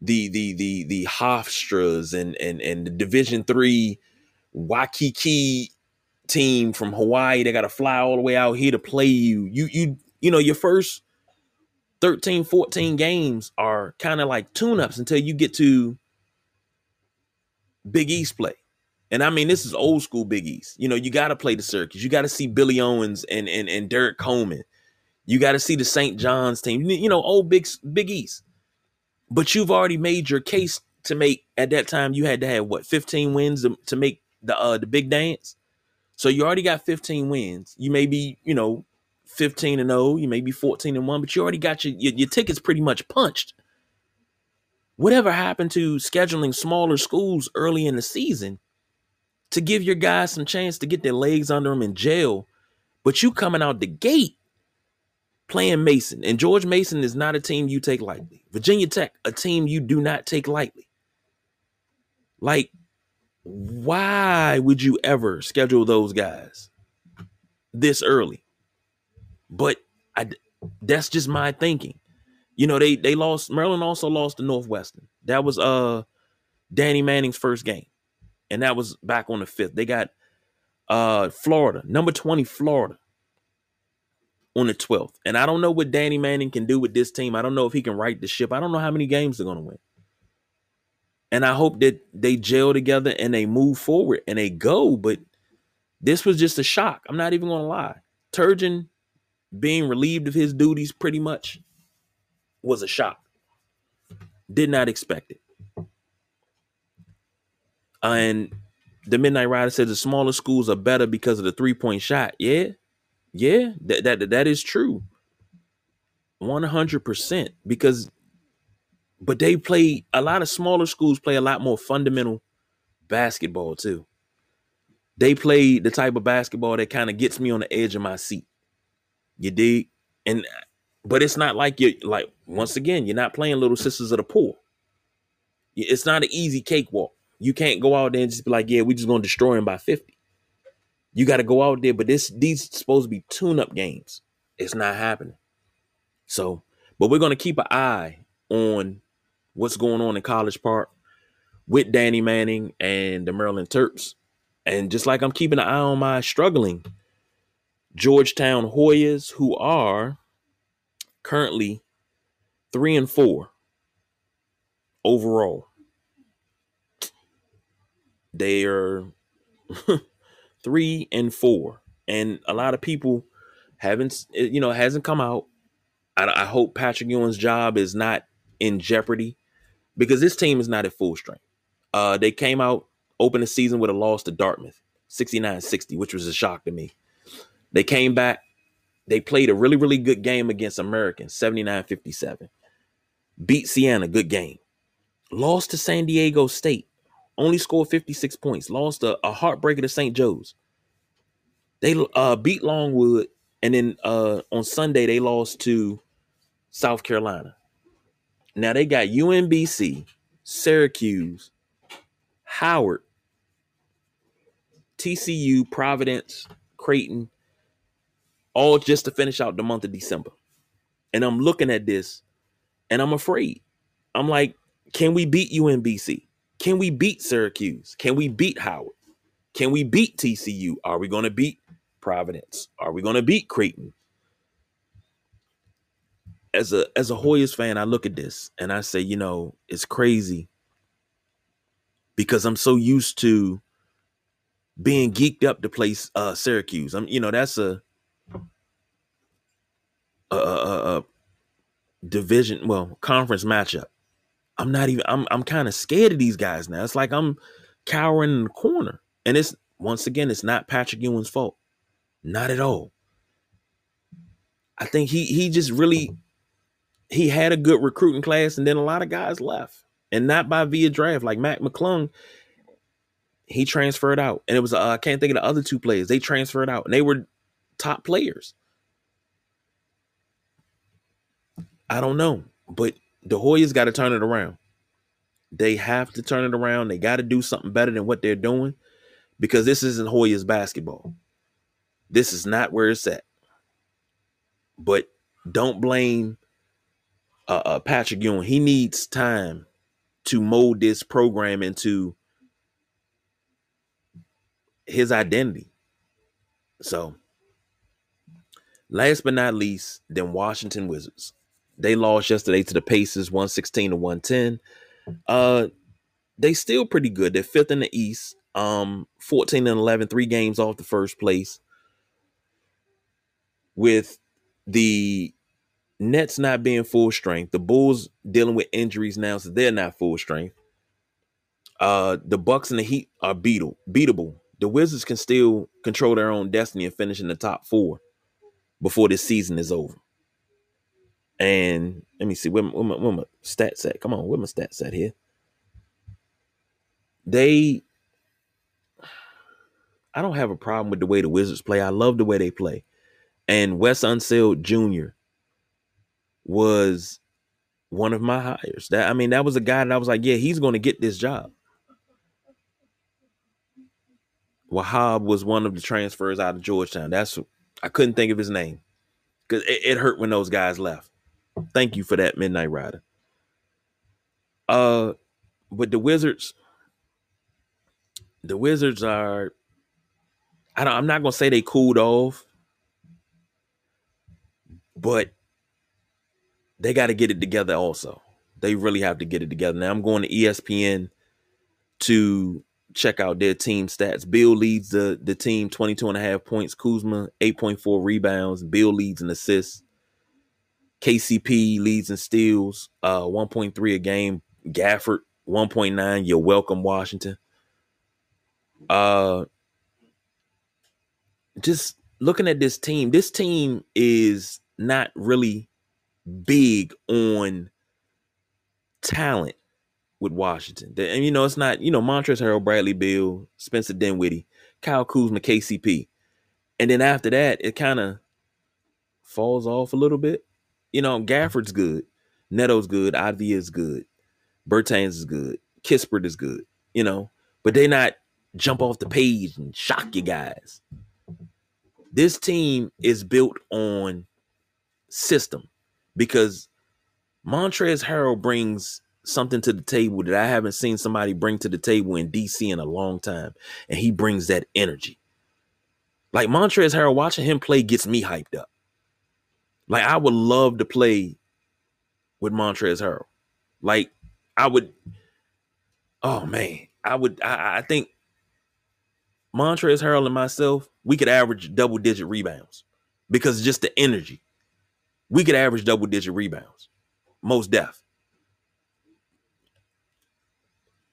the the the the Hofstras and and and the Division Three Waikiki team from Hawaii. They got to fly all the way out here to play you. You you you know your first 13, 14 games are kind of like tune-ups until you get to Big East play. And I mean, this is old school Big East. You know, you got to play the Syracuse. You got to see Billy Owens and and and Derrick Coleman. You got to see the St. John's team. You know, old Big Big East. But you've already made your case to make at that time. You had to have what 15 wins to, to make the uh the big dance. So you already got 15 wins. You may be, you know, 15 and 0, you may be 14 and 1, but you already got your, your, your tickets pretty much punched. Whatever happened to scheduling smaller schools early in the season to give your guys some chance to get their legs under them in jail, but you coming out the gate playing Mason, and George Mason is not a team you take lightly. Virginia Tech, a team you do not take lightly. Like, why would you ever schedule those guys this early? But I that's just my thinking. You know, they they lost Maryland also lost to Northwestern. That was uh Danny Manning's first game. And that was back on the 5th. They got uh Florida, number 20 Florida on the 12th. And I don't know what Danny Manning can do with this team. I don't know if he can right the ship. I don't know how many games they're to win. And I hope that they gel together and they move forward and they go. But this was just a shock. I'm not even to lie. Turgeon being relieved of his duties pretty much was a shock. Did not expect it. And the Midnight Rider says the smaller schools are better because of the three point shot. Yeah, yeah, that that that is true. One hundred percent. Because, but they play a lot of smaller schools play a lot more fundamental basketball too. They play the type of basketball that kind of gets me on the edge of my seat. You dig? And but it's not like you're like once again, you're not playing little sisters of the poor. It's not an easy cakewalk. You can't go out there and just be like, yeah, we're just gonna destroy him by 50. You got to go out there, but this these supposed to be tune-up games. It's not happening. So, but we're gonna keep an eye on what's going on in College Park with Danny Manning and the Maryland Terps. And just like I'm keeping an eye on my struggling Georgetown Hoyas, who are currently three and four overall. They are *laughs* three and four, and a lot of people haven't, you know, hasn't come out. I, I hope Patrick Ewing's job is not in jeopardy because this team is not at full strength. Uh, they came out, opened the season with a loss to Dartmouth, 69-60, which was a shock to me. They came back. They played a really, really good game against American, 79 57. Beat Siena, good game. Lost to San Diego State, only scored 56 points. Lost a, a heartbreaker to St. Joe's. They uh, beat Longwood, and then uh, on Sunday, they lost to South Carolina. Now they got UMBC, Syracuse, Howard, TCU, Providence, Creighton, all just to finish out the month of December. And I'm looking at this and I'm afraid. I'm like, can we beat UMBC? Can we beat Syracuse? Can we beat Howard? Can we beat TCU? Are we going to beat Providence? Are we going to beat Creighton? As a as a Hoyas fan, I look at this and I say, you know, it's crazy because I'm so used to being geeked up to play uh, Syracuse. I'm, you know, that's a a, a, a division, well, conference matchup. I'm not even. I'm I'm kind of scared of these guys now. It's like I'm cowering in the corner, and it's once again, it's not Patrick Ewing's fault, not at all. I think he he just really he had a good recruiting class, and then a lot of guys left, and not by via draft. Like Mac McClung, he transferred out, and it was uh, I can't think of the other two players. They transferred out, and they were top players. I don't know, but the Hoyas got to turn it around. They have to turn it around. They got to do something better than what they're doing because this isn't Hoyas basketball. This is not where it's at. But don't blame uh, uh, Patrick Ewing. He needs time to mold this program into his identity. So, last but not least, then Washington Wizards. They lost yesterday to the Pacers 116 to 110. Uh they still pretty good. They're fifth in the East. Um 14 and 11, three games off the first place. With the Nets not being full strength, the Bulls dealing with injuries now, so they're not full strength. Uh the Bucks and the Heat are beatable, beatable. The Wizards can still control their own destiny and finish in the top four before this season is over. And let me see where, my, where, my, where my stats at. Come on, where my stats at here? They, I don't have a problem with the way the Wizards play. I love the way they play. And Wes Unseld Jr. was one of my hires. That I mean, that was a guy that I was like, yeah, he's going to get this job. Wahab was one of the transfers out of Georgetown. That's I couldn't think of his name because it, it hurt when those guys left. Thank you for that, Midnight Rider. Uh, but the Wizards, the Wizards are. I don't, I'm not gonna say they cooled off, but they got to get it together. Also, they really have to get it together. Now I'm going to ESPN to check out their team stats. Beal leads the the team 22 and a half points. Kuzma 8.4 rebounds. Beal leads in assists. KCP leads in steals, uh, 1.3 a game. Gafford, 1.9. You're welcome, Washington. Uh, just looking at this team, this team is not really big on talent with Washington. And you know, it's not, you know, Montrezl Harrell, Bradley Beal, Spencer Dinwiddie, Kyle Kuzma, KCP. And then after that, it kind of falls off a little bit. You know, Gafford's good. Neto's good. Ivy is good. Bertans is good. Kispert is good. You know, but they not jump off the page and shock you guys. This team is built on system because Montrezl Harrell brings something to the table that I haven't seen somebody bring to the table in DC in a long time. And he brings that energy. Like Montrezl Harrell, watching him play gets me hyped up. Like I would love to play with Montrezl Harrell. Like I would. Oh man, I would. I, I think Montrezl Harrell and myself, we could average double digit rebounds because just the energy. We could average double digit rebounds, most deaf.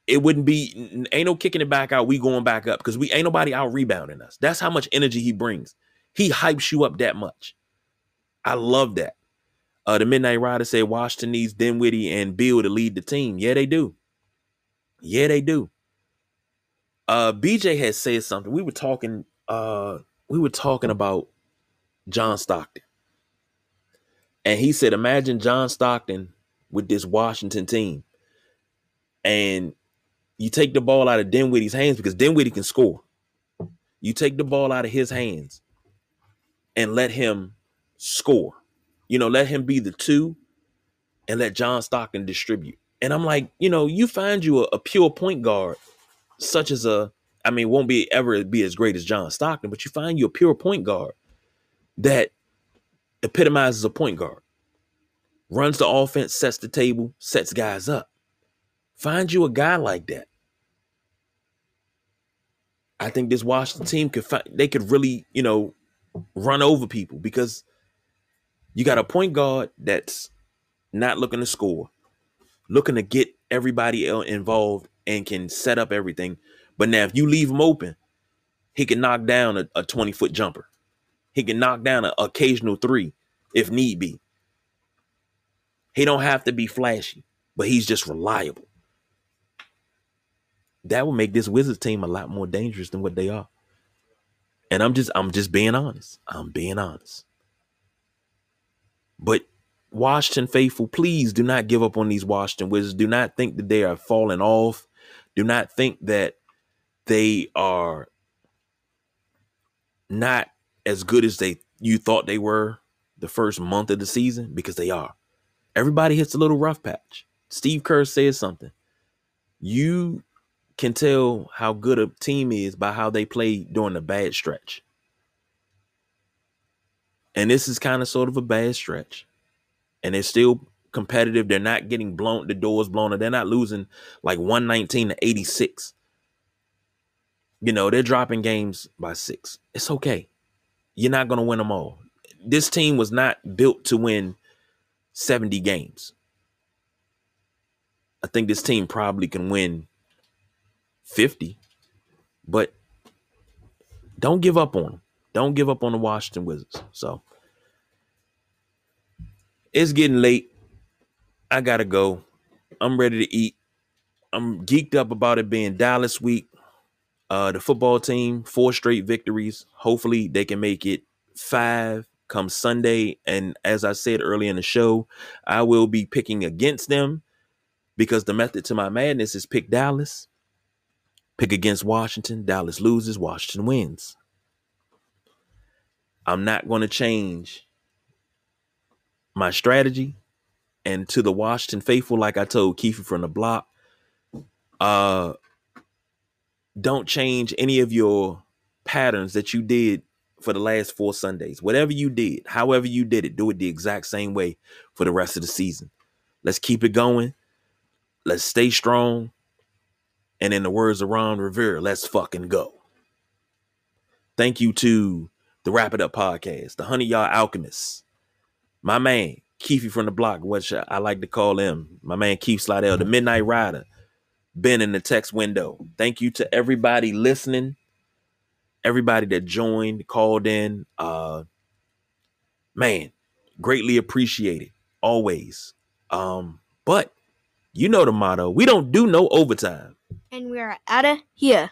It wouldn't be ain't no kicking it back out. We going back up because we ain't nobody out rebounding us. That's how much energy he brings. He hypes you up that much. I love that. Uh, the Midnight Rider said Washington needs Dinwiddie and Beal to lead the team. Yeah, they do. Yeah, they do. Uh, BJ had said something. We were talking. Uh, we were talking about John Stockton, and he said, "Imagine John Stockton with this Washington team, and you take the ball out of Dinwiddie's hands because Dinwiddie can score. You take the ball out of his hands and let him score. You know, let him be the two and let John Stockton distribute. And I'm like, you know, you find you a, a pure point guard, such as a, I mean, won't be ever be as great as John Stockton, but you find you a pure point guard that epitomizes a point guard, runs the offense, sets the table, sets guys up. Find you a guy like that. I think this Washington team could find, they could really, you know, run over people because you got a point guard that's not looking to score, looking to get everybody involved and can set up everything. But now, if you leave him open, he can knock down a, a 20 foot jumper. He can knock down an occasional three if need be. He don't have to be flashy, but he's just reliable. That will make this Wizards team a lot more dangerous than what they are. And I'm just I'm just being honest. I'm being honest. But Washington faithful, please do not give up on these Washington Wizards. Do not think that they are falling off. Do not think that they are not as good as they you thought they were the first month of the season because they are. Everybody hits a little rough patch. Steve Kerr says something. You can tell how good a team is by how they play during the bad stretch. And this is kind of sort of a bad stretch. And they're still competitive. They're not getting blown, the doors blown, or they're not losing like 119 to 86. You know, they're dropping games by six. It's okay. You're not going to win them all. This team was not built to win 70 games. I think this team probably can win 50, but don't give up on them. Don't give up on the Washington Wizards. So it's getting late. I gotta go. I'm ready to eat. I'm geeked up about it being Dallas week. Uh, the football team, four straight victories. Hopefully, they can make it five come Sunday. And as I said earlier in the show, I will be picking against them because the method to my madness is pick Dallas, pick against Washington. Dallas loses, Washington wins. I'm not going to change my strategy. And to the Washington faithful, like I told Keefe from the block, uh, don't change any of your patterns that you did for the last four Sundays. Whatever you did, however you did it, do it the exact same way for the rest of the season. Let's keep it going. Let's stay strong. And in the words of Ron Rivera, let's fucking go. Thank you to the Wrap It Up podcast, the Honey Yard Alchemists, my man, Keefe from the block, which I like to call him, my man Keith Slidell, the Midnight Rider, been in the text window. Thank you to everybody listening, everybody that joined, called in. Uh man, greatly appreciated. Always. Um, but you know the motto. We don't do no overtime. And we are out of here.